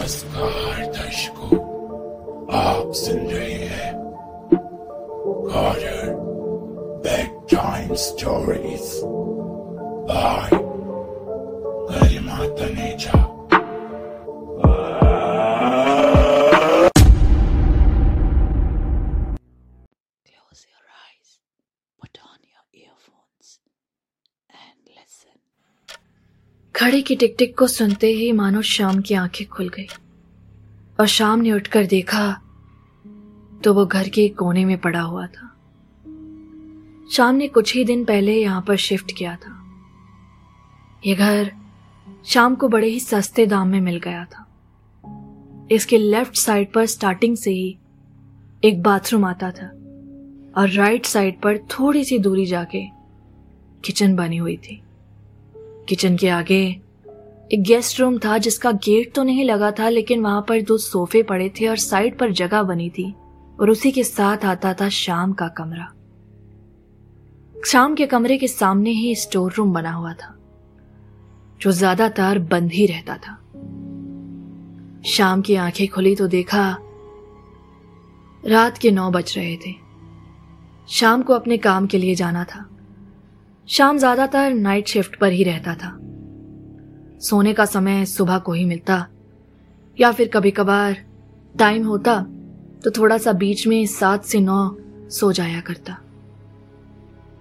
नमस्कार दर्शकों आप सुन रहे हैं कॉर्डर bedtime stories by Garima Taneja घड़ी की टिक टिक को सुनते ही मानो शाम की आँखें खुल गई। और शाम ने उठकर देखा तो वो घर के कोने में पड़ा हुआ था। शाम ने कुछ ही दिन पहले यहाँ पर शिफ्ट किया था। यह घर शाम को बड़े ही सस्ते दाम में मिल गया था। इसके लेफ़्ट साइड पर स्टार्टिंग से ही एक बाथरूम आता था और राइट साइड पर थोड़ी सी दूरी जाके किचन बनी हुई थी। किचन के आगे। एक गेस्ट रूम था जिसका गेट तो नहीं लगा था, लेकिन वहाँ पर दो सोफे पड़े थे और साइड पर जगह बनी थी और उसी के साथ आता था शाम का कमरा। शाम के कमरे के सामने ही स्टोर रूम बना हुआ था, जो ज़्यादातर बंद ही रहता था। शाम की आँखें खुली तो देखा, रात के नौ बज रहे थे। शाम को अपने काम के लिए जाना था। शाम ज़्यादातर नाइट शिफ्ट पर ही रहता था। सोने का समय सुबह को ही मिलता, या फिर कभी कभार टाइम होता तो थोड़ा सा बीच में सात से नौ सो जाया करता।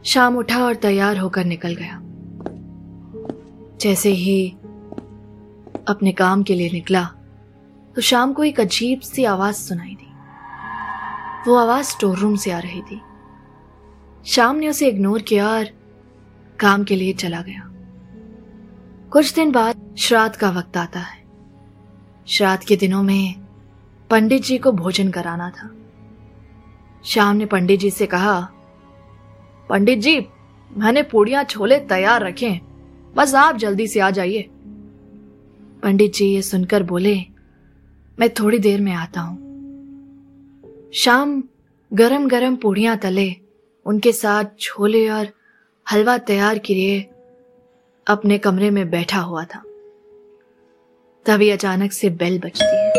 शाम उठा और तैयार होकर निकल गया। जैसे ही अपने काम के लिए निकला तो शाम को एक अजीब सी आवाज़ सुनाई दी। वो आवाज़ स्टोर रूम से आ रही थी। शाम ने उसे इग्नोर किया और काम के लिए चला गया। कुछ दिन बाद श्राद्ध का वक्त आता है। श्राद्ध के दिनों में पंडित जी को भोजन कराना था। शाम ने पंडित जी से कहा, पंडित जी, मैंने पूड़ियाँ छोले तैयार रखे बस आप जल्दी से आ जाइए। पंडित जी ये सुनकर बोले, मैं थोड़ी देर में आता हूँ। शाम गरम गरम पूड़ियाँ तले, उनके साथ छोले और हलवा तैयार किए अपने कमरे में बैठा हुआ था। तभी अचानक से बेल बजती है।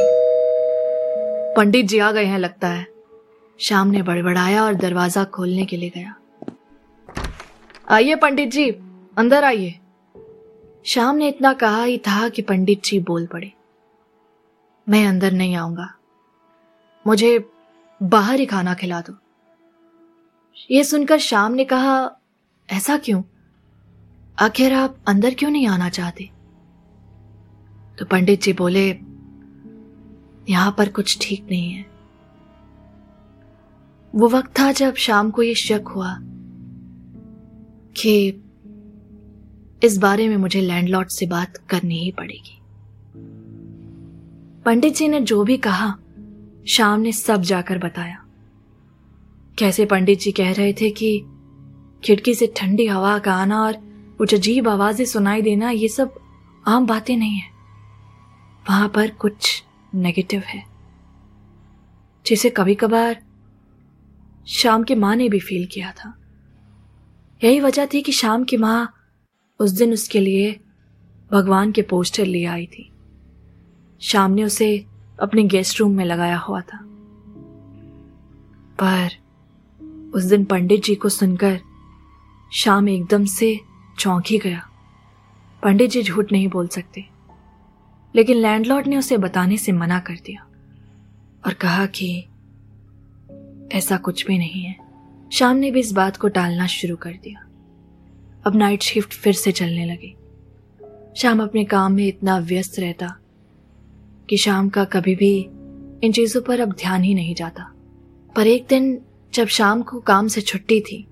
पंडित जी आ गए हैं, लगता है। शाम ने बड़बड़ाया और दरवाज़ा खोलने के लिए गया। आइए पंडित जी, अंदर आइए। शाम ने इतना कहा ही था कि पंडित जी बोल पड़े। मैं अंदर नहीं आऊँगा। मुझे बाहर ही खाना खिला दो। ये सुनकर शाम ने कहा ऐसा क्यों? आखिर आप अंदर क्यों नहीं आना चाहते? तो पंडित जी बोले, यहाँ पर कुछ ठीक नहीं है। वो वक्त था जब शाम को ये शक हुआ कि इस बारे में मुझे लैंडलॉर्ड से बात करनी ही पड़ेगी। पंडित जी ने जो भी कहा, शाम ने सब जाकर बताया। कैसे पंडित जी कह रहे थे कि खिड़की से ठंडी हवा का आना और कुछ अजीब आवाज़ें सुनाई देना, ये सब आम बातें नहीं है। वहाँ पर कुछ नेगेटिव है, जिसे कभी कभार शाम की माँ ने भी फील किया था। यही वजह थी कि शाम की माँ उस दिन उसके लिए भगवान के पोस्टर ले आई थी। शाम ने उसे अपने गेस्ट रूम में लगाया हुआ था। पर उस दिन पंडित जी को सुनकर शाम एकदम से चौंक ही गया। पंडित जी झूठ नहीं बोल सकते। लेकिन लैंडलॉर्ड ने उसे बताने से मना कर दिया और कहा कि ऐसा कुछ भी नहीं है। शाम ने भी इस बात को टालना शुरू कर दिया। अब नाइट शिफ्ट फिर से चलने लगी। शाम अपने काम में इतना व्यस्त रहता कि शाम का कभी भी इन चीज़ों पर अब ध्यान ही नहीं जाता। पर एक दिन जब शाम को काम से छुट्टी थी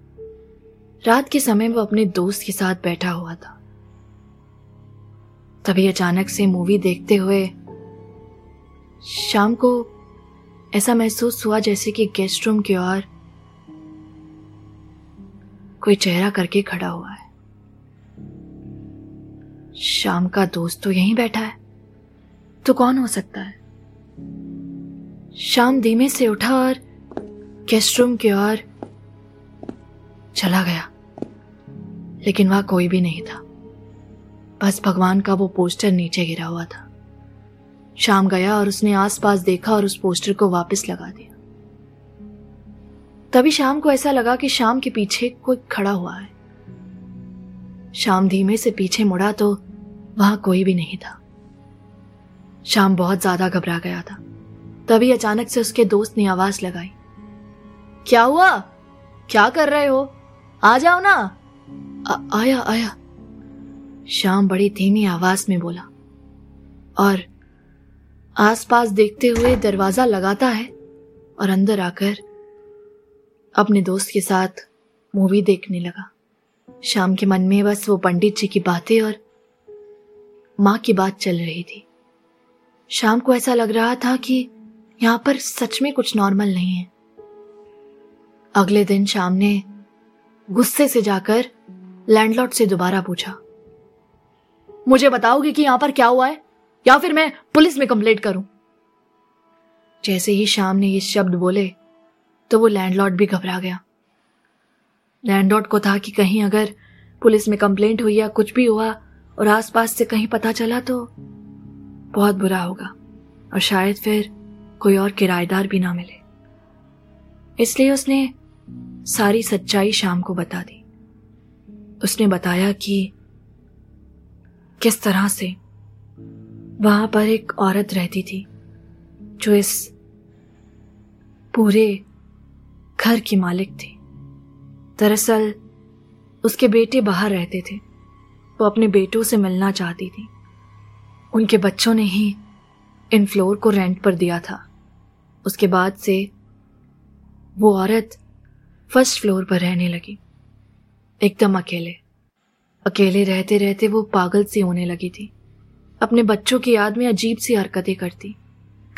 रात के समय वो अपने दोस्त के साथ बैठा हुआ था। तभी अचानक से मूवी देखते हुए शाम को ऐसा महसूस हुआ जैसे कि गेस्ट रूम की ओर कोई चेहरा करके खड़ा हुआ है। शाम का दोस्त तो यहीं बैठा है। तो कौन हो सकता है? शाम धीमे से उठा और गेस्ट रूम की ओर चला गया। लेकिन वहाँ कोई भी नहीं था। बस भगवान का वो पोस्टर नीचे गिरा हुआ था। शाम गया और उसने आसपास देखा और उस पोस्टर को वापस लगा दिया। तभी शाम को ऐसा लगा कि शाम के पीछे कोई खड़ा हुआ है। शाम धीमे से पीछे मुड़ा तो वहाँ कोई भी नहीं था। शाम बहुत ज़्यादा घबरा गया था। तभी अचानक से उसके दोस्त ने आवाज़ लगाई, क्या हुआ? क्या कर रहे हो? आ जाओ ना। आ, आया आया। शाम बड़ी धीमी आवाज़ में बोला और आसपास देखते हुए दरवाज़ा लगाता है और अंदर आकर अपने दोस्त के साथ मूवी देखने लगा। शाम के मन में बस वो पंडित जी की बातें और माँ की बात चल रही थी। शाम को ऐसा लग रहा था कि यहाँ पर सच में कुछ नॉर्मल नहीं है। अगले दिन शाम ने गुस्से से जाकर लैंडलॉर्ड से दोबारा पूछा, मुझे बताओगे कि यहाँ पर क्या हुआ है? या फिर मैं पुलिस में कंप्लेंट करूँ? जैसे ही शाम ने ये शब्द बोले तो वो लैंडलॉर्ड भी घबरा गया। लैंडलॉर्ड को था कि कहीं अगर पुलिस में कंप्लेंट हुई या कुछ भी हुआ और आसपास से कहीं पता चला तो बहुत बुरा होगा और शायद फिर कोई और किराएदार भी ना मिले। इसलिए उसने सारी सच्चाई शाम को बता दी। उसने बताया कि किस तरह से वहाँ पर एक औरत रहती थी, जो इस पूरे घर की मालिक थी। दरअसल, उसके बेटे बाहर रहते थे। वो अपने बेटों से मिलना चाहती थी। उनके बच्चों ने ही इन फ्लोर को रेंट पर दिया था। उसके बाद से वो औरत फ़र्स्ट फ्लोर पर रहने लगी। एकदम अकेले। अकेले रहते रहते वो पागल सी होने लगी थी। अपने बच्चों की याद में अजीब सी हरकतें करती।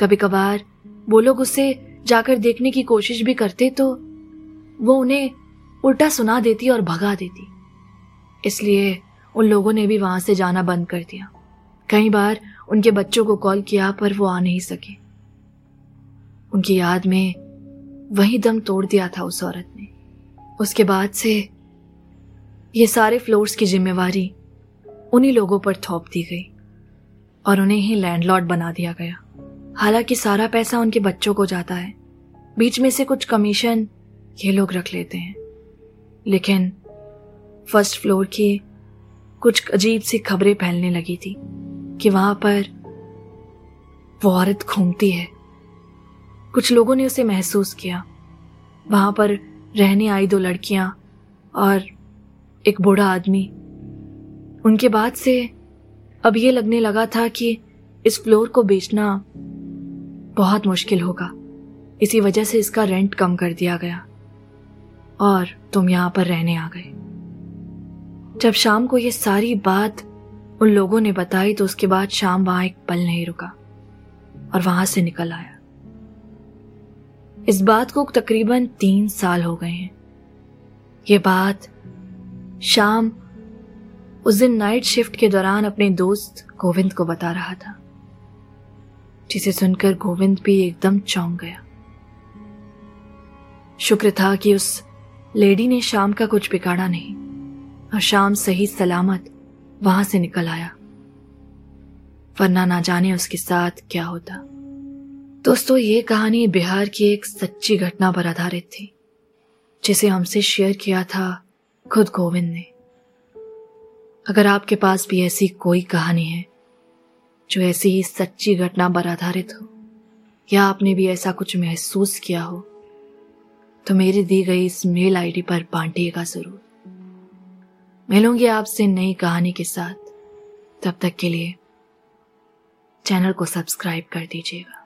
कभी कभार वो लोग उसे जाकर देखने की कोशिश भी करते तो वो उन्हें उल्टा सुना देती और भगा देती। इसलिए उन लोगों ने भी वहाँ से जाना बंद कर दिया। कई बार उनके बच्चों को कॉल किया पर वो आ नहीं सके। उनकी याद में वही दम तोड़ दिया था उस औरत ने। उसके बाद से ये सारे फ्लोर्स की जिम्मेवारी उन्हीं लोगों पर थोप दी गई और उन्हें ही लैंडलॉर्ड बना दिया गया। हालाँकि सारा पैसा उनके बच्चों को जाता है। बीच में से कुछ कमीशन ये लोग रख लेते हैं। लेकिन फ़र्स्ट फ्लोर की कुछ अजीब सी खबरें फैलने लगी थी कि वहाँ पर वो औरत घूमती है। कुछ लोगों ने उसे महसूस किया। वहाँ पर रहने आई दो लड़कियाँ और एक बूढ़ा आदमी। उनके बाद से अब ये लगने लगा था कि इस फ्लोर को बेचना बहुत मुश्किल होगा। इसी वजह से इसका रेंट कम कर दिया गया और तुम यहाँ पर रहने आ गए। जब शाम को ये सारी बात उन लोगों ने बताई तो उसके बाद शाम वहाँ एक पल नहीं रुका और वहाँ से निकल आया। इस बात को तकरीबन तीन साल हो गए हैं। ये बात शाम उस दिन नाइट शिफ्ट के दौरान अपने दोस्त गोविंद को बता रहा था, जिसे सुनकर गोविंद भी एकदम चौंक गया। शुक्र था कि उस लेडी ने शाम का कुछ बिगाड़ा नहीं और शाम सही सलामत वहाँ से निकल आया, वरना ना जाने उसके साथ क्या होता। दोस्तों, ये कहानी बिहार की एक सच्ची घटना पर आधारित थी, जिसे हमसे शेयर किया था खुद गोविंद ने। अगर आपके पास भी ऐसी कोई कहानी है, जो ऐसी ही सच्ची घटना पर आधारित हो, या आपने भी ऐसा कुछ महसूस किया हो तो मेरी दी गई इस मेल आईडी पर बांटिएगा ज़रूर। मिलूँगी आपसे नई कहानी के साथ। तब तक के लिए चैनल को सब्सक्राइब कर दीजिएगा।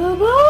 Oh.